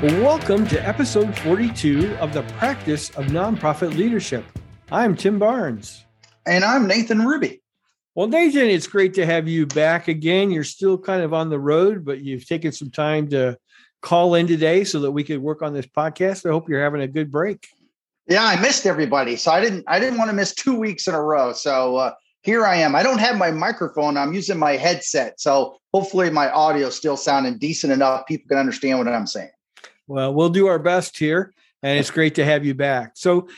Welcome to episode 42 of the Practice of Nonprofit Leadership. I'm Tim Barnes. And I'm Nathan Ruby. Well, Nathan, it's great to have you back again. You're still kind of on the road, but you've taken some time to call in today so that we could work on this podcast. I hope you're having a good break. Yeah, I missed everybody. So I didn't I didn't want to miss two weeks in a row. So uh, here I am. I don't have my microphone. I'm using my headset. So hopefully my audio still sounding decent enough. People can understand what I'm saying. Well, we'll do our best here, and it's great to have you back. So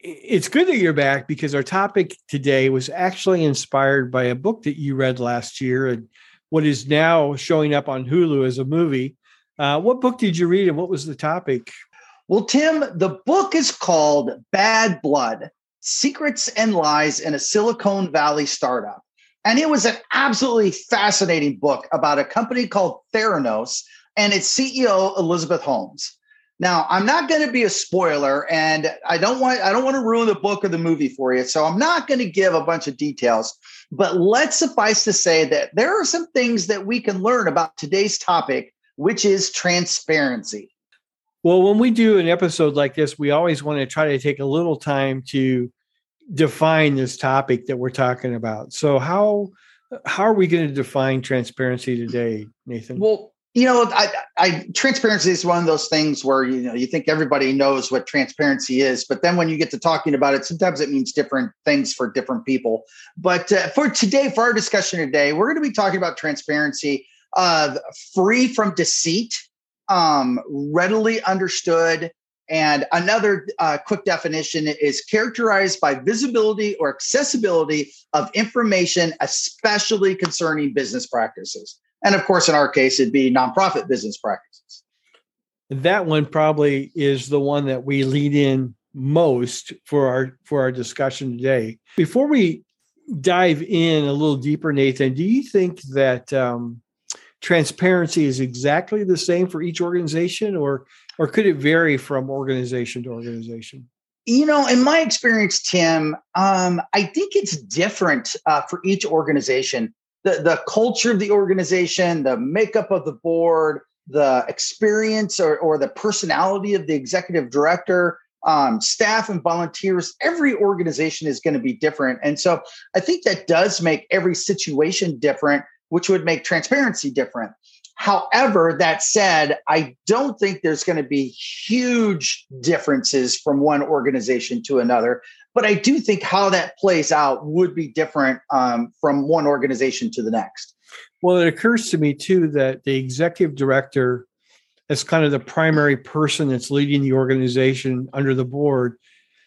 it's good that you're back because our topic today was actually inspired by a book that you read last year and what is now showing up on Hulu as a movie. Uh, what book did you read and what was the topic? Well, Tim, the book is called Bad Blood Secrets and Lies in a Silicon Valley Startup. And it was an absolutely fascinating book about a company called Theranos and its CEO Elizabeth Holmes. Now, I'm not going to be a spoiler, and I don't want I don't want to ruin the book or the movie for you, so I'm not going to give a bunch of details. But let's suffice to say that there are some things that we can learn about today's topic, which is transparency. Well, when we do an episode like this, we always want to try to take a little time to define this topic that we're talking about. So how how are we going to define transparency today, Nathan? Well, you know, I, I, transparency is one of those things where you know you think everybody knows what transparency is, but then when you get to talking about it, sometimes it means different things for different people. But uh, for today, for our discussion today, we're going to be talking about transparency, uh, free from deceit, um, readily understood, and another uh, quick definition is characterized by visibility or accessibility of information, especially concerning business practices. And of course, in our case, it'd be nonprofit business practices. That one probably is the one that we lead in most for our for our discussion today. Before we dive in a little deeper, Nathan, do you think that um, transparency is exactly the same for each organization, or or could it vary from organization to organization? You know, in my experience, Tim, um, I think it's different uh, for each organization the, the culture of the organization, the makeup of the board, the experience or, or the personality of the executive director, um, staff and volunteers, every organization is going to be different. And so I think that does make every situation different, which would make transparency different. However, that said, I don't think there's going to be huge differences from one organization to another. But I do think how that plays out would be different um, from one organization to the next. Well, it occurs to me too that the executive director, as kind of the primary person that's leading the organization under the board,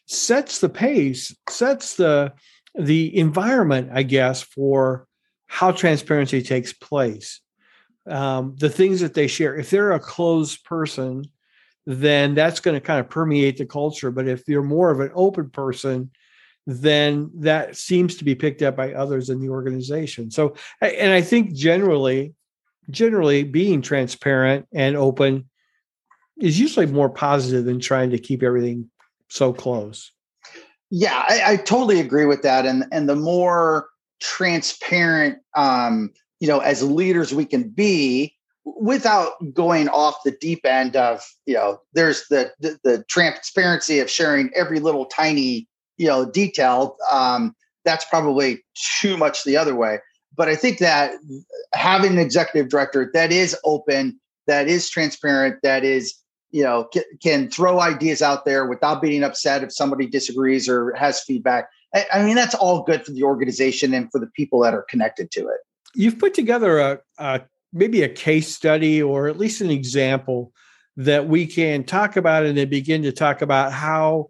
sets the pace, sets the the environment, I guess, for how transparency takes place. Um, the things that they share. If they're a closed person, then that's going to kind of permeate the culture. But if you're more of an open person, then that seems to be picked up by others in the organization. So, and I think generally, generally being transparent and open is usually more positive than trying to keep everything so close. Yeah, I, I totally agree with that. And and the more transparent, um, you know, as leaders we can be, without going off the deep end of you know there's the the, the transparency of sharing every little tiny you know detail. Um, that's probably too much the other way. But i think that having an executive director that is open that is transparent that is you know can, can throw ideas out there without being upset if somebody disagrees or has feedback. I, I mean that's all good for the organization and for the people that are connected to it you've put together a, a maybe a case study or at least an example that we can talk about and then begin to talk about how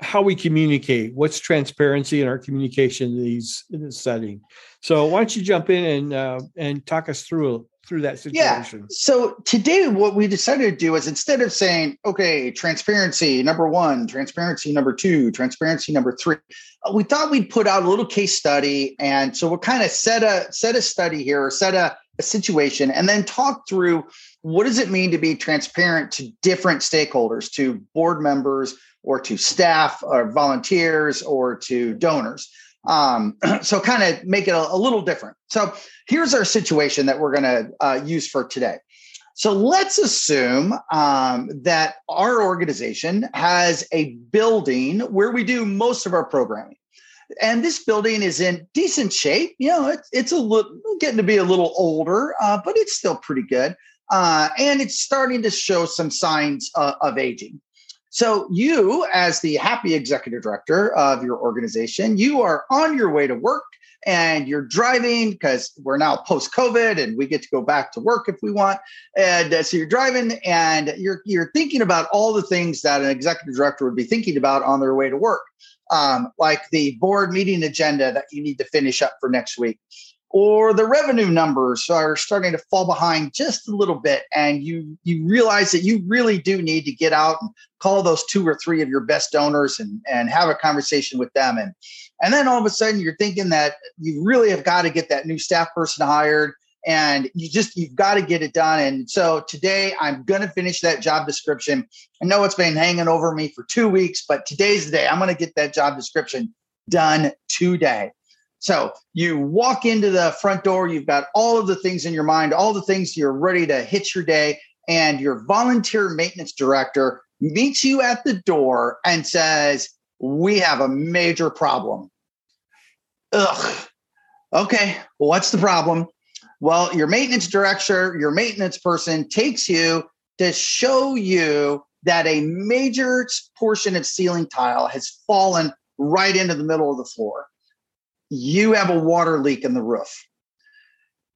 how we communicate what's transparency in our communication in these in this setting. So why don't you jump in and uh, and talk us through through that situation yeah. so today what we decided to do is instead of saying okay transparency number one transparency number two transparency number three uh, we thought we'd put out a little case study and so we'll kind of set a set a study here or set a a situation and then talk through what does it mean to be transparent to different stakeholders to board members or to staff or volunteers or to donors um, so kind of make it a, a, little different so here's our situation that we're going to uh, use for today So let's assume um, that our organization has a building where we do most of our programming. And this building is in decent shape. You know, it's, it's a little getting to be a little older, uh, but it's still pretty good. Uh, and it's starting to show some signs uh, of aging. So, you, as the happy executive director of your organization, you are on your way to work and you're driving because we're now post COVID and we get to go back to work if we want. And uh, so you're driving and you're you're thinking about all the things that an executive director would be thinking about on their way to work, um, like the board meeting agenda that you need to finish up for next week, or the revenue numbers are starting to fall behind just a little bit and you you realize that you really do need to get out and call those two or three of your best donors and and have a conversation with them. And and then all of a sudden you're thinking that you really have got to get that new staff person hired and you just you've got to get it done. And so today i'm going to finish that job description. I know it's been hanging over me for two weeks but today's the day. I'm going to get that job description done today so you walk into the front door, you've got all of the things in your mind, all the things you're ready to hit your day, and your volunteer maintenance director meets you at the door and says, We have a major problem. Ugh. Okay, what's the problem? Well, your maintenance director, your maintenance person takes you to show you that a major portion of ceiling tile has fallen right into the middle of the floor you have a water leak in the roof.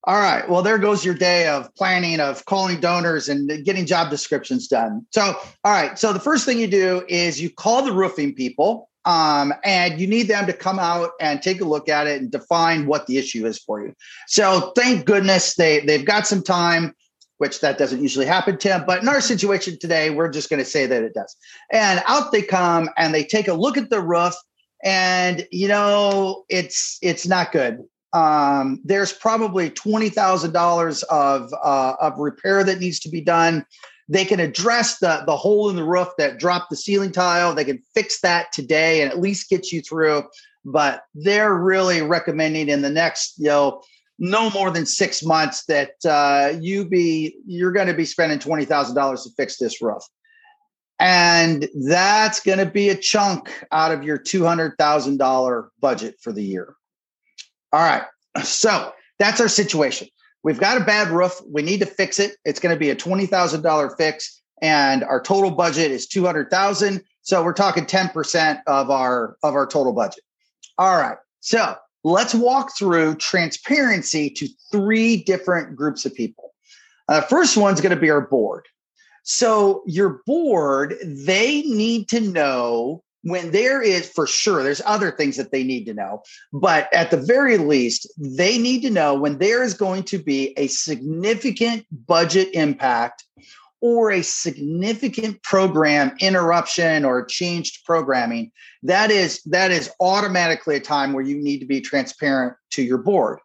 All right. Well, there goes your day of planning, of calling donors and getting job descriptions done. So, all right. So, the first thing you do is you call the roofing people um, and you need them to come out and take a look at it and define what the issue is for you. So, thank goodness they, they've got some time, which that doesn't usually happen, Tim. But in our situation today, we're just going to say that it does. And out they come and they take a look at the roof and you know it's it's not good um, there's probably twenty thousand dollars of uh, of repair that needs to be done. They can address the the hole in the roof that dropped the ceiling tile. They can fix that today and at least get you through. But they're really recommending in the next you know no more than six months that uh, you be you're going to be spending twenty thousand dollars to fix this roof. And that's going to be a chunk out of your $200,000 budget for the year. All right. So that's our situation. We've got a bad roof. We need to fix it. It's going to be a $20,000 fix and our total budget is 200,000. So we're talking 10% of our of our total budget. All right. So, let's walk through transparency to three different groups of people. Uh, first one's going to be our board. So your board, they need to know when there is for sure there's other things that they need to know but at the very least they need to know when there is going to be a significant budget impact or a significant program interruption or changed programming. That is that is automatically a time where you need to be transparent to your board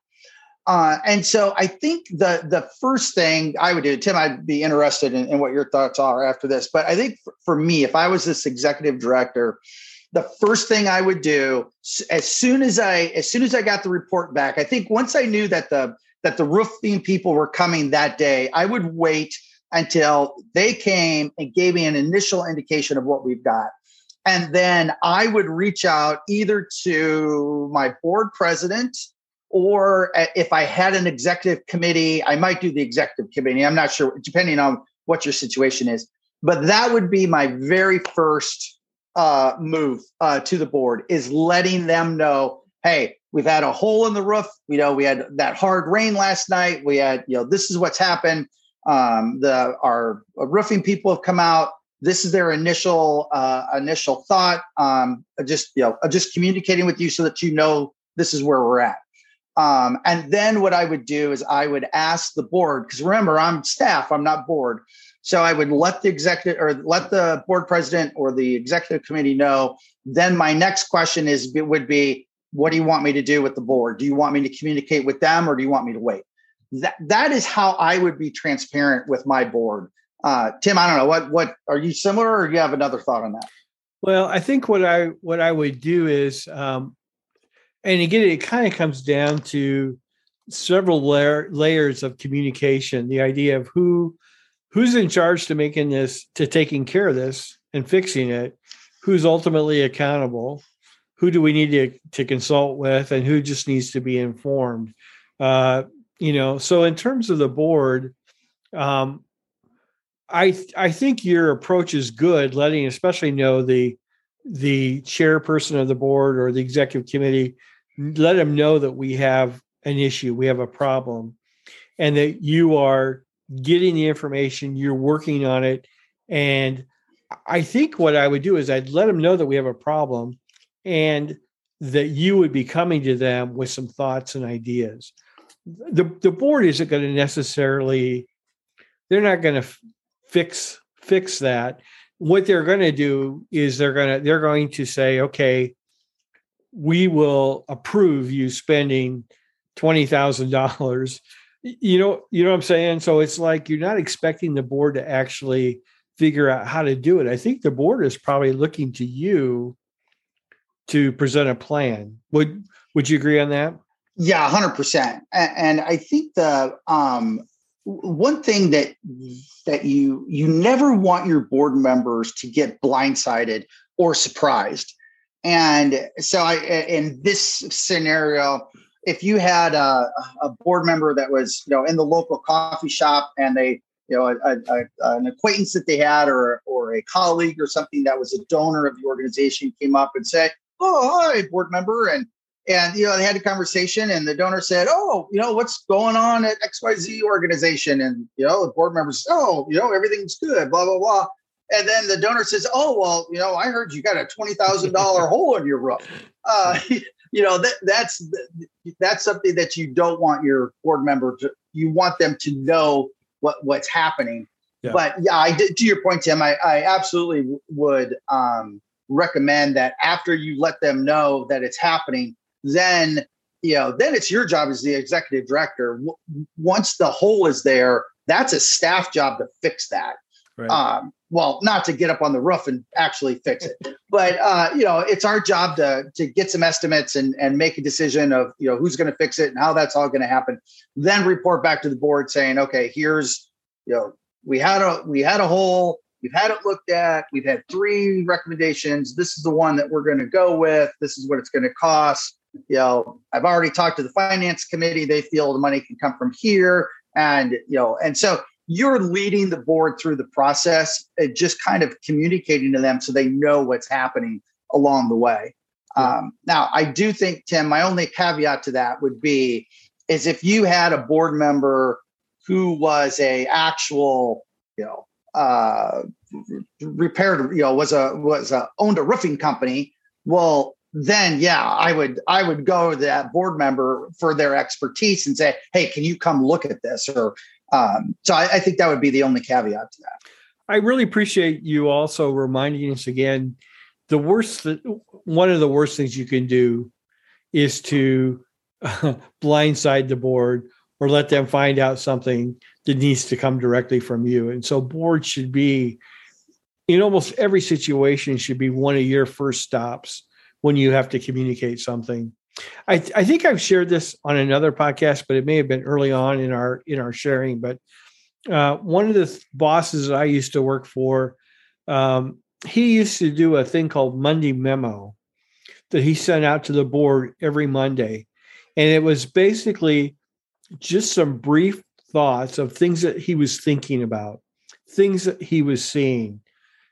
uh, and so I think the the first thing I would do, Tim, I'd be interested in, in what your thoughts are after this. But I think for, for me, if I was this executive director, the first thing I would do as soon as I as soon as I got the report back, I think once I knew that the that the roofing people were coming that day, I would wait until they came and gave me an initial indication of what we've got. And then I would reach out either to my board president or uh, if I had an executive committee, I might do the executive committee. I'm not sure, depending on what your situation is. But that would be my very first uh, move uh, to the board is letting them know, hey, we've had a hole in the roof. You know, we had that hard rain last night. We had, you know, this is what's happened. Um, the our roofing people have come out. This is their initial uh, initial thought. Um, just you know, just communicating with you so that you know this is where we're at. Um, and then what I would do is I would ask the board, because remember, I'm staff, I'm not board. So I would let the executive or let the board president or the executive committee know. Then my next question is would be, what do you want me to do with the board? Do you want me to communicate with them or do you want me to wait? That that is how I would be transparent with my board. Uh, Tim, I don't know what what are you similar or you have another thought on that? Well, I think what I what I would do is um, and again, it kind of comes down to several layer, layers of communication. The idea of who who's in charge to making this to taking care of this and fixing it who's ultimately accountable who do we need to, to consult with and who just needs to be informed uh, you know so in terms of the board um, i i think your approach is good letting especially know the the chairperson of the board or the executive committee let them know that we have an issue we have a problem and that you are getting the information you're working on it. And i think what i would do is i'd let them know that we have a problem and that you would be coming to them with some thoughts and ideas. The the board isn't going to necessarily they're not going to f- fix fix that what they're going to do is they're going to they're going to say okay we will approve you spending $20,000 you know you know what I'm saying? So it's like you're not expecting the board to actually figure out how to do it. I think the board is probably looking to you to present a plan. Would would you agree on that? Yeah, hundred percent. And I think the um, one thing that that you you never want your board members to get blindsided or surprised. And so, I in this scenario, if you had a, a board member that was you know in the local coffee shop and they you know a, a, an acquaintance that they had or or a colleague or something that was a donor of the organization came up and said, "Oh, hi, board member," and and you know they had a conversation and the donor said oh you know what's going on at xyz organization? And you know the board members oh you know everything's good blah blah blah. And then the donor says oh well you know i heard you got a $20000 hole in your roof uh, you know that that's that's something that you don't want your board member to you want them to know what what's happening. Yeah. but yeah i did to your point tim i, I absolutely would um, recommend that after you let them know that it's happening then you know then it's your job as the executive director. Once the hole is there that's a staff job to fix that. Right. um, well not to get up on the roof and actually fix it but uh, you know it's our job to to get some estimates and and make a decision of you know who's going to fix it and how that's all going to happen. Then report back to the board saying okay here's you know we had a we had a hole we've had it looked at we've had three recommendations. This is the one that we're going to go with. This is what it's going to cost you know, I've already talked to the finance committee. They feel the money can come from here. And, you know, and so you're leading the board through the process and just kind of communicating to them so they know what's happening along the way. Um, now, I do think, Tim, my only caveat to that would be is if you had a board member who was a actual, you know, uh, repaired, you know, was a was a owned a roofing company. Well, then yeah, I would I would go to that board member for their expertise and say, hey, can you come look at this? Or um, so I, I think that would be the only caveat to that. I really appreciate you also reminding us again. The worst, one of the worst things you can do is to blindside the board or let them find out something that needs to come directly from you. And so, boards should be in almost every situation should be one of your first stops when you have to communicate something. I, I think I've shared this on another podcast, but it may have been early on in our in our sharing. But uh, one of the bosses that I used to work for, um, he used to do a thing called Monday memo that he sent out to the board every Monday, and it was basically just some brief thoughts of things that he was thinking about, things that he was seeing,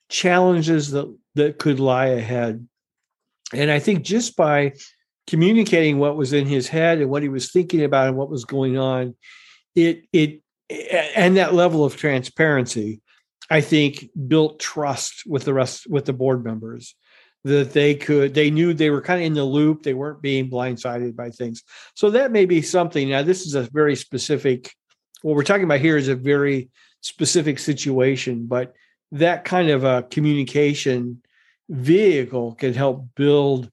challenges that that could lie ahead. And I think just by communicating what was in his head and what he was thinking about and what was going on, it it and that level of transparency, I think built trust with the rest with the board members that they could they knew they were kind of in the loop they weren't being blindsided by things. So that may be something now this is a very specific what we're talking about here is a very specific situation but that kind of a communication vehicle can help build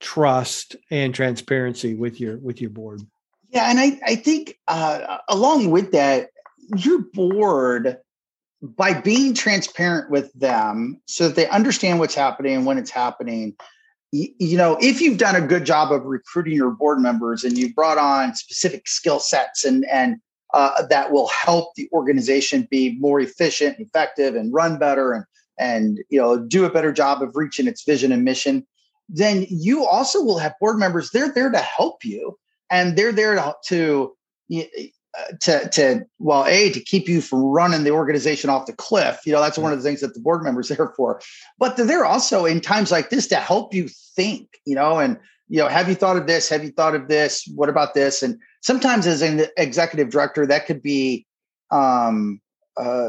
trust and transparency with your with your board. Yeah and i i think uh, along with that your board by being transparent with them so that they understand what's happening and when it's happening you, know if you've done a good job of recruiting your board members and you brought on specific skill sets and and uh, that will help the organization be more efficient, effective, and run better, and and you know do a better job of reaching its vision and mission. Then you also will have board members. They're there to help you, and they're there to, to to to well a to keep you from running the organization off the cliff you know that's one of the things that the board members are there for but they're also in times like this to help you think you know and you know have you thought of this have you thought of this what about this and sometimes as an executive director that could be um uh,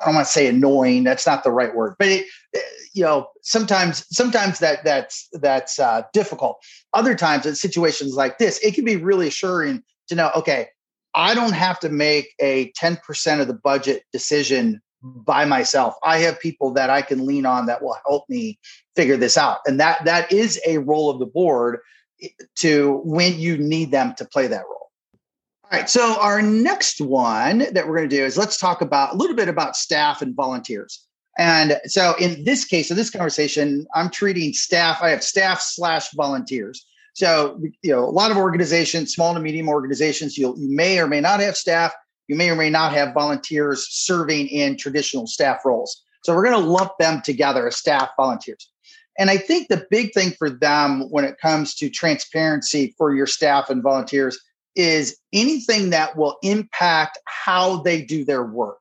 I don't want to say annoying. That's not the right word, but it, you know, sometimes, sometimes that that's that's uh, difficult. Other times, in situations like this, it can be really assuring to know. Okay, I don't have to make a 10% of the budget decision by myself. I have people that I can lean on that will help me figure this out. And that that is a role of the board eh, to when you need them to play that role. All right. So our next one that we're going to do is let's talk about a little bit about staff and volunteers. And so in this case, in this conversation, I'm treating staff, I have staff slash volunteers. So, you know, a lot of organizations, small to medium organizations, you you may or may not have staff. You may or may not have volunteers serving in traditional staff roles. So we're going to lump them together as staff volunteers. And I think the big thing for them when it comes to transparency for your staff and volunteers is anything that will impact how they do their work.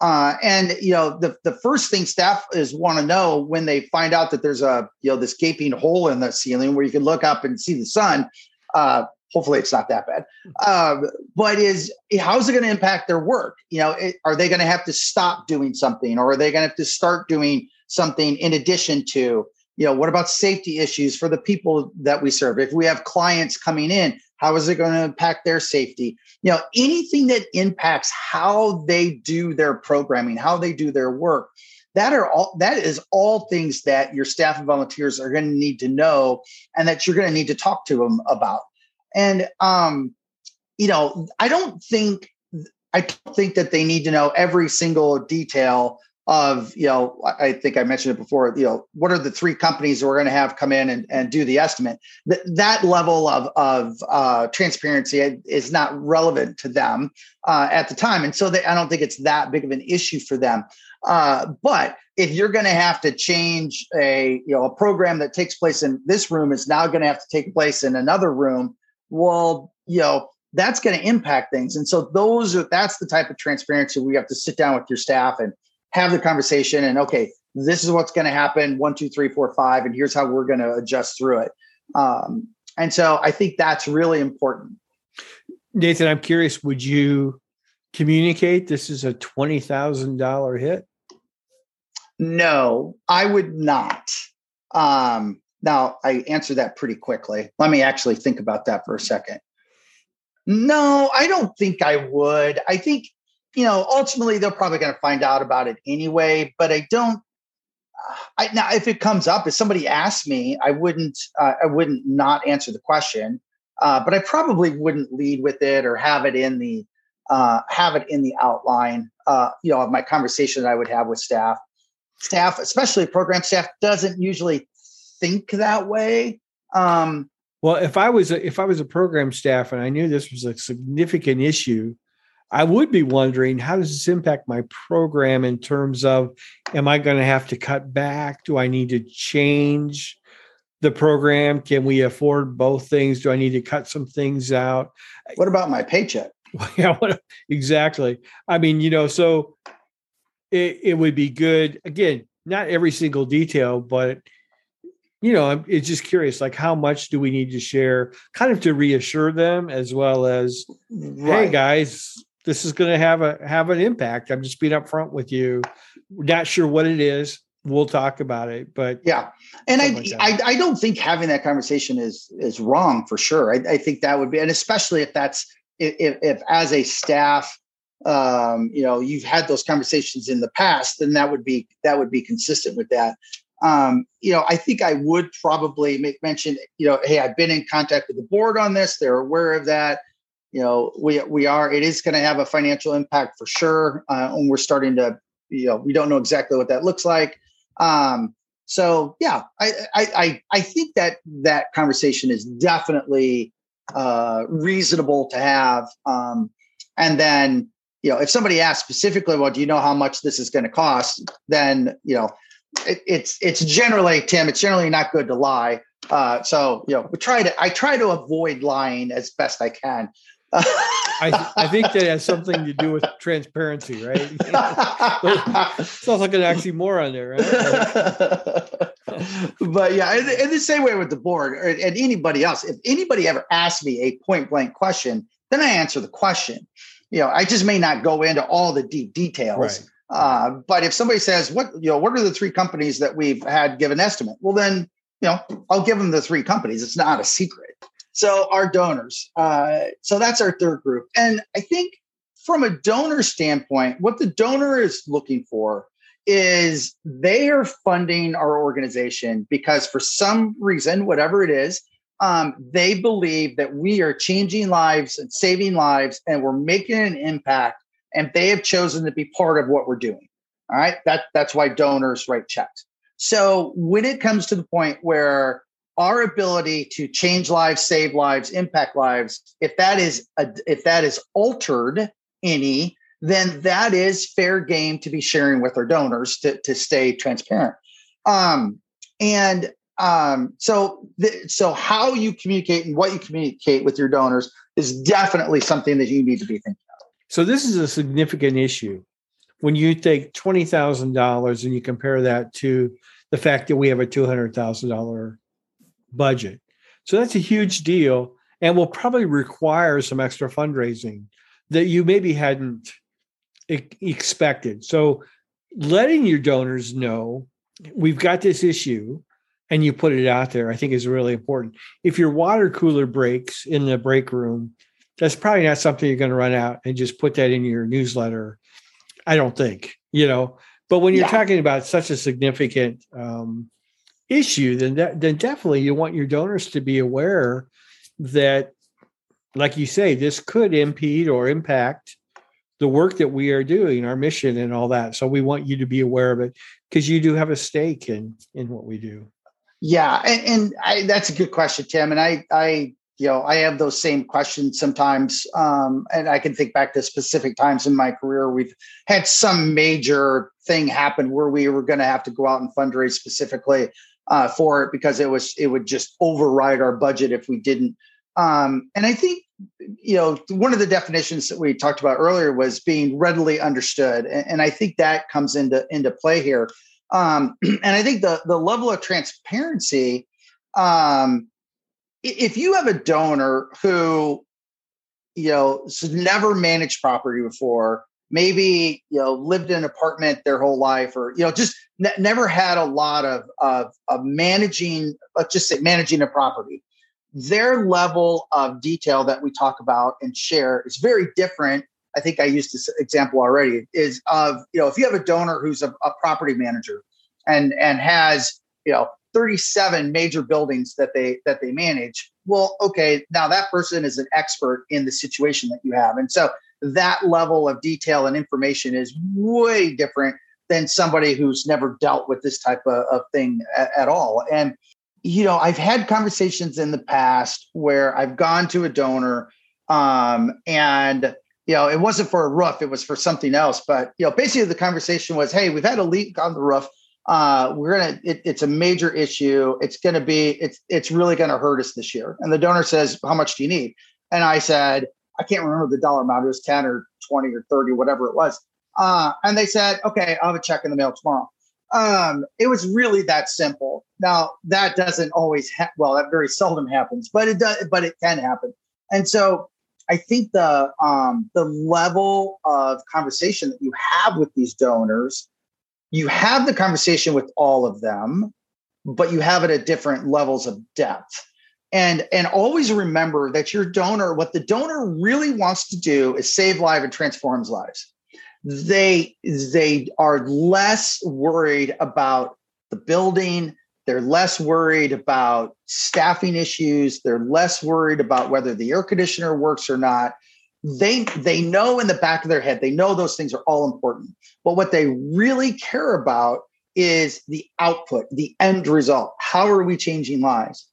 Uh, and you know, the the first thing staff is want to know when they find out that there's a you know this gaping hole in the ceiling where you can look up and see the sun. Uh, hopefully, it's not that bad. Uh, but is how's it going to impact their work? You know, it, are they going to have to stop doing something, or are they going to have to start doing something in addition to? You know, what about safety issues for the people that we serve? If we have clients coming in, how is it going to impact their safety? You know, anything that impacts how they do their programming, how they do their work. That are all that is all things that your staff and volunteers are going to need to know and that you're going to need to talk to them about. And um, you know, I don't think I don't think that they need to know every single detail of you know i think i mentioned it before you know what are the three companies we're going to have come in and, and do the estimate? That, that level of, of uh, transparency is not relevant to them uh, at the time. And so they, i don't think it's that big of an issue for them. Uh, but if you're going to have to change a you know a program that takes place in this room is now going to have to take place in another room well you know that's going to impact things. And so those are that's the type of transparency we have to sit down with your staff and have the conversation and okay, this is what's going to happen one, two, three, four, five, and here's how we're going to adjust through it. Um, and so I think that's really important. Nathan, I'm curious, would you communicate this is a $20,000 hit? No, I would not. Um, now, I answered that pretty quickly. Let me actually think about that for a second. No, I don't think I would. I think you know, ultimately they're probably going to find out about it anyway. But I don't. I, now, if it comes up, if somebody asks me, I wouldn't. Uh, I wouldn't not answer the question. Uh, but I probably wouldn't lead with it or have it in the uh, have it in the outline. Uh, you know, of my conversation that I would have with staff. Staff, especially program staff, doesn't usually think that way. Um, well, if I was a, if I was a program staff and I knew this was a significant issue, I would be wondering how does this impact my program in terms of am I going to have to cut back? Do I need to change the program? Can we afford both things? Do I need to cut some things out? What about my paycheck? yeah, what, exactly. I mean, you know, so it, it would be good. Again, not every single detail, but you know, it's just curious, like how much do we need to share, kind of to reassure them, as well as, right. hey guys, this is going to have a have an impact. I'm just being upfront with you. Not sure what it is. We'll talk about it, but yeah. And I, like I, I don't think having that conversation is is wrong for sure. I, I think that would be, and especially if that's if, if as a staff, um, you know, you've had those conversations in the past, then that would be that would be consistent with that. Um, you know, I think I would probably make mention, you know, hey, I've been in contact with the board on this. They're aware of that you know we we are it is going to have a financial impact for sure uh, and we're starting to you know we don't know exactly what that looks like um so yeah i i i think that that conversation is definitely uh reasonable to have um And then, you know, if somebody asks specifically, well, do you know how much this is going to cost? Then, you know, it, it's it's generally Tim. It's generally not good to lie. Uh, so you know, we try to I try to avoid lying as best I can. I, I think that has something to do with transparency, right? Sounds like an oxymoron there, right? but yeah, in, in, the same way with the board or, and anybody else, if anybody ever asks me a point blank question, then I answer the question. You know, I just may not go into all the deep details. Right. Uh, but if somebody says, "What you know, what are the three companies that we've had give an estimate?" Well, then you know, I'll give them the three companies. It's not a secret. So our donors. Uh, so that's our third group, and I think from a donor standpoint, what the donor is looking for is they are funding our organization because for some reason, whatever it is, um, they believe that we are changing lives and saving lives, and we're making an impact, and they have chosen to be part of what we're doing. All right, that that's why donors write checks. So when it comes to the point where our ability to change lives, save lives, impact lives, if that is a, if that is altered any, then that is fair game to be sharing with our donors to, to stay transparent. Um, and um, so the, so how you communicate and what you communicate with your donors is definitely something that you need to be thinking of. So this is a significant issue when you take twenty thousand dollars and you compare that to the fact that we have a two hundred thousand dollar budget. So that's a huge deal and will probably require some extra fundraising that you maybe hadn't expected. So letting your donors know we've got this issue and you put it out there, I think is really important. If your water cooler breaks in the break room, that's probably not something you're going to run out and just put that in your newsletter. I don't think, you know. But when you're yeah. talking about such a significant um, issue, then that, then definitely you want your donors to be aware that, like you say, this could impede or impact the work that we are doing, our mission, and all that. So we want you to be aware of it because you do have a stake in in what we do. Yeah, and, and I, that's a good question, Tim. And I, I, you know, I have those same questions sometimes, um, and I can think back to specific times in my career. We've had some major thing happen where we were going to have to go out and fundraise specifically uh, for it because it was it would just override our budget if we didn't. Um, and I think you know one of the definitions that we talked about earlier was being readily understood, and, and I think that comes into into play here. Um, and I think the the level of transparency. Um, if you have a donor who you know has never managed property before maybe you know lived in an apartment their whole life or you know just ne- never had a lot of, of of managing let's just say managing a property. Their level of detail that we talk about and share is very different. I think i used this example already is of you know if you have a donor who's a, a property manager and and has you know 37 major buildings that they that they manage well okay now that person is an expert in the situation that you have. And so that level of detail and information is way different than somebody who's never dealt with this type of, of thing at, at all. And, you know, I've had conversations in the past where I've gone to a donor um, and, you know, it wasn't for a roof, it was for something else. But, you know, basically the conversation was, hey, we've had a leak on the roof. Uh, we're gonna it, it's a major issue it's gonna be it's it's really gonna hurt us this year and the donor says how much do you need and i said I can't remember the dollar amount. It was 10 or 20 or 30, whatever it was. Uh, and they said, okay, I'll have a check in the mail tomorrow. Um, it was really that simple. Now that doesn't always ha- well, that very seldom happens, but it does, but it can happen. And so I think the um, the level of conversation that you have with these donors, you have the conversation with all of them, but you have it at different levels of depth and and always remember that your donor what the donor really wants to do is save lives and transforms lives. They they are less worried about the building. They're less worried about staffing issues. They're less worried about whether the air conditioner works or not. They they know in the back of their head they know those things are all important. But what they really care about is the output the end result. How are we changing lives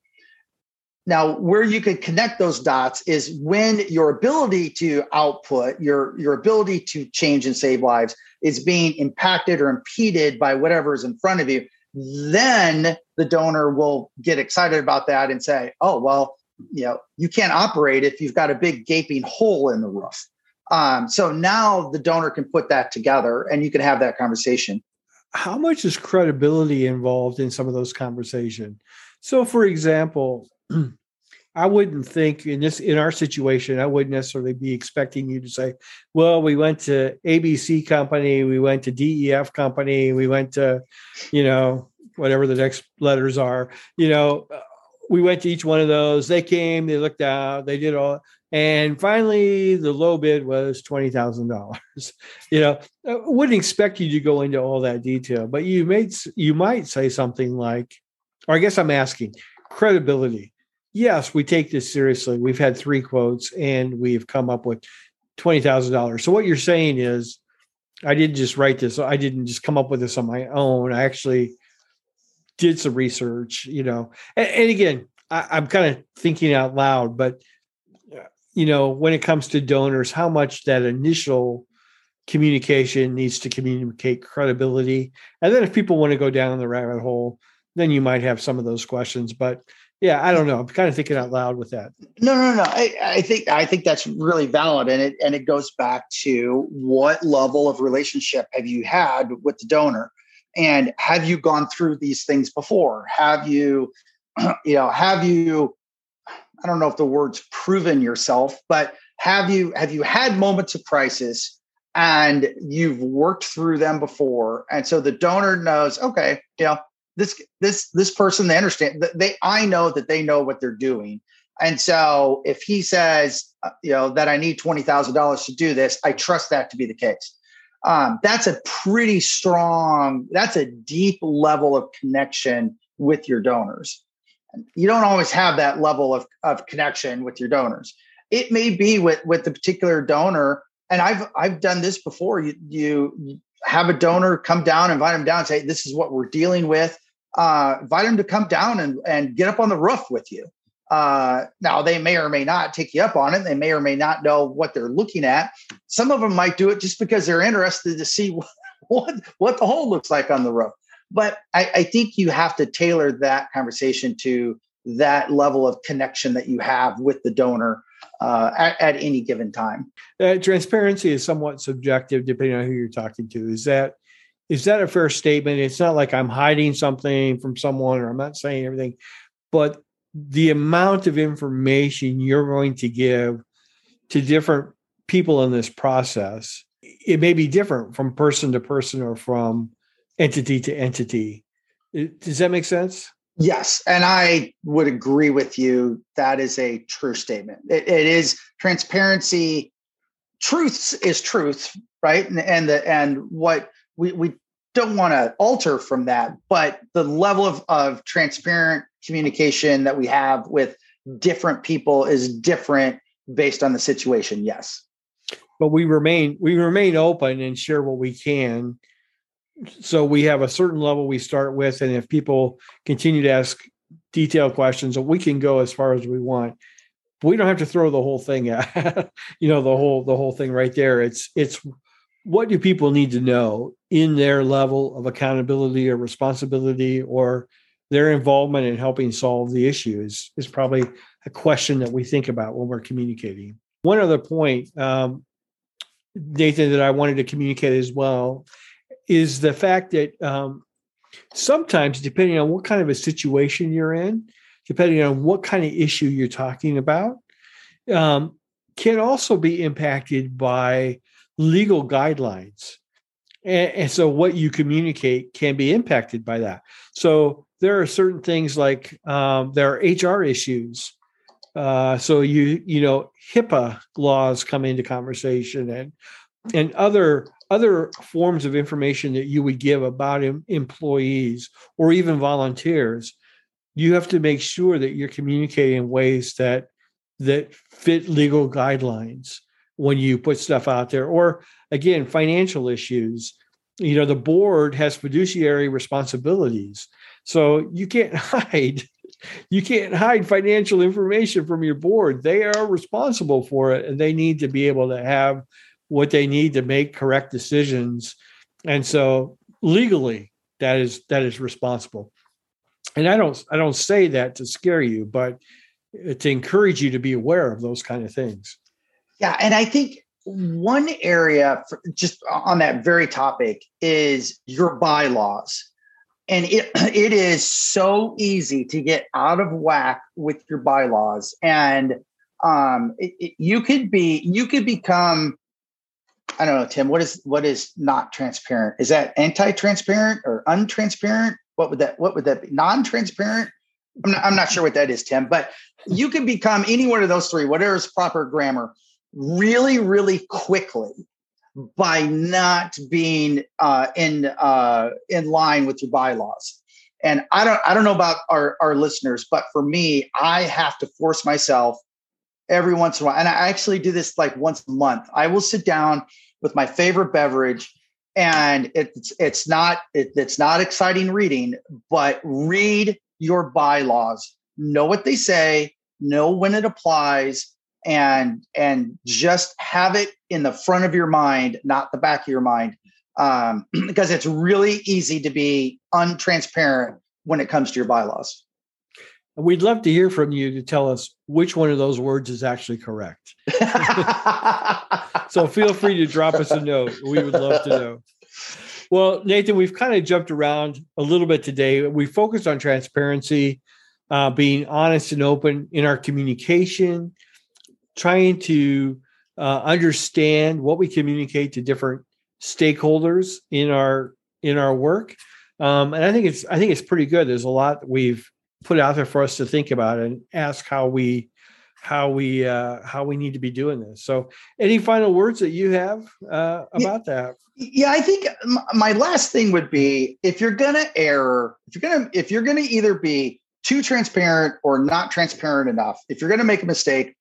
now where you can connect those dots is when your ability to output your your ability to change and save lives is being impacted or impeded by whatever is in front of you then the donor will get excited about that and say oh well you know you can't operate if you've got a big gaping hole in the roof. Um, so now the donor can put that together and you can have that conversation. How much is credibility involved in some of those conversations so for example I wouldn't think in this in our situation, I wouldn't necessarily be expecting you to say, "Well, we went to ABC company, we went to DEF company, we went to, you know, whatever the next letters are. You know, uh, we went to each one of those. They came, they looked out, they did all, and finally the low bid was twenty thousand dollars. You know, I wouldn't expect you to go into all that detail, but you made you might say something like, or I guess I'm asking credibility yes, we take this seriously. We've had three quotes and we've come up with $20,000. So what you're saying is, I didn't just write this. I didn't just come up with this on my own. I actually did some research, you know. And, and again, I, am kind of thinking out loud, but you know, when it comes to donors, how much that initial communication needs to communicate credibility. And then if people want to go down the rabbit hole, then you might have some of those questions. But yeah, I don't know. I'm kind of thinking out loud with that. No, no, no. I, I think I think that's really valid, and it and it goes back to what level of relationship have you had with the donor, and have you gone through these things before? Have you, you know, have you? I don't know if the word's proven yourself, but have you have you had moments of crisis and you've worked through them before, and so the donor knows, okay, you know, this this this person they understand they i know that they know what they're doing. And so if he says uh, you know that i need $20000 to do this i trust that to be the case. Um, that's a pretty strong that's a deep level of connection with your donors. You don't always have that level of, of connection with your donors. It may be with with the particular donor and i've i've done this before. You you have a donor come down invite them down say this is what we're dealing with uh, invite them to come down and, and get up on the roof with you. Uh, now, they may or may not take you up on it. They may or may not know what they're looking at. Some of them might do it just because they're interested to see what, what, what the hole looks like on the roof. But I, I think you have to tailor that conversation to that level of connection that you have with the donor uh, at, at, any given time. Uh, transparency is somewhat subjective depending on who you're talking to. Is that is that a fair statement? It's not like I'm hiding something from someone or I'm not saying everything, but the amount of information you're going to give to different people in this process, it may be different from person to person or from entity to entity. Does that make sense? Yes. And I would agree with you. That is a true statement. it, it is transparency. Truth is truth, right? And, and the and what we, we don't want to alter from that, but the level of, of transparent communication that we have with different people is different based on the situation. Yes. But we remain we remain open and share what we can. So we have a certain level we start with, and if people continue to ask detailed questions, we can go as far as we want. we don't have to throw the whole thing at you know the whole the whole thing right there. It's it's what do people need to know in their level of accountability or responsibility or their involvement in helping solve the issue is, is probably a question that we think about when we're communicating. One other point, um, Nathan, that I wanted to communicate as well is the fact that um, sometimes, depending on what kind of a situation you're in, depending on what kind of issue you're talking about, um, can also be impacted by legal guidelines. And, and, so what you communicate can be impacted by that. So there are certain things like um, there are HR issues. Uh, so you you know HIPAA laws come into conversation and and other other forms of information that you would give about em- employees or even volunteers. You have to make sure that you're communicating in ways that that fit legal guidelines when you put stuff out there or again financial issues you know the board has fiduciary responsibilities so you can't hide you can't hide financial information from your board. They are responsible for it and they need to be able to have what they need to make correct decisions. And so legally that is that is responsible. And I don't I don't say that to scare you, but to encourage you to be aware of those kind of things. Yeah, and I think one area for, just on that very topic is your bylaws. And it it is so easy to get out of whack with your bylaws. And um it, it, you could be you could become i don't know tim what is what is not transparent? Is that anti-transparent or untransparent? What would that what would that be? Non-transparent? I'm not, I'm not sure what that is tim but you can become any one of those three whatever is proper grammar really really quickly by not being uh, in uh, in line with your bylaws. And I don't I don't know about our, our listeners, but for me, I have to force myself every once in a while. And I actually do this like once a month. I will sit down with my favorite beverage and it's it's not it, it's not exciting reading, but read your bylaws, know what they say, know when it applies, and and just have it in the front of your mind not the back of your mind um, because it's really easy to be untransparent when it comes to your bylaws. We'd love to hear from you to tell us which one of those words is actually correct. So feel free to drop us a note. We would love to know. Well nathan we've kind of jumped around a little bit today. We focused on transparency uh, being honest and open in our communication trying to uh, understand what we communicate to different stakeholders in our in our work. Um, and i think it's i think it's pretty good. There's a lot we've put out there for us to think about and ask how we how we uh, how we need to be doing this. So any final words that you have uh, about yeah, that? Yeah i think my last thing would be if you're gonna err if you're gonna if you're gonna either be too transparent or not transparent enough if you're gonna make a mistake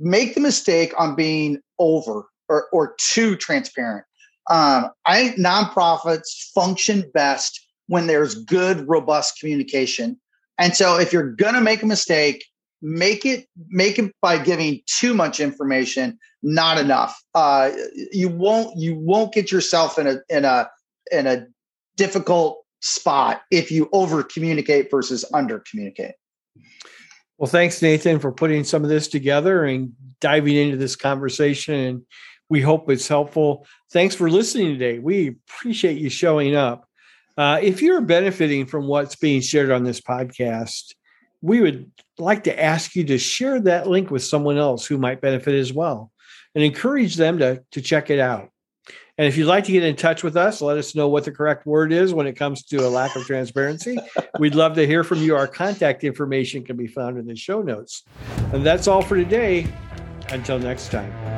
make the mistake on being over or, or too transparent. Um, I nonprofits function best when there's good, robust communication. And so if you're gonna make a mistake, make it make it by giving too much information, not enough. Uh, you won't you won't get yourself in a in a in a difficult spot if you over communicate versus under communicate. Well, thanks, Nathan, for putting some of this together and diving into this conversation. And we hope it's helpful. Thanks for listening today. We appreciate you showing up. Uh, if you're benefiting from what's being shared on this podcast, we would like to ask you to share that link with someone else who might benefit as well and encourage them to, to check it out. And if you'd like to get in touch with us, let us know what the correct word is when it comes to a lack of transparency. We'd love to hear from you. Our contact information can be found in the show notes. And that's all for today. Until next time.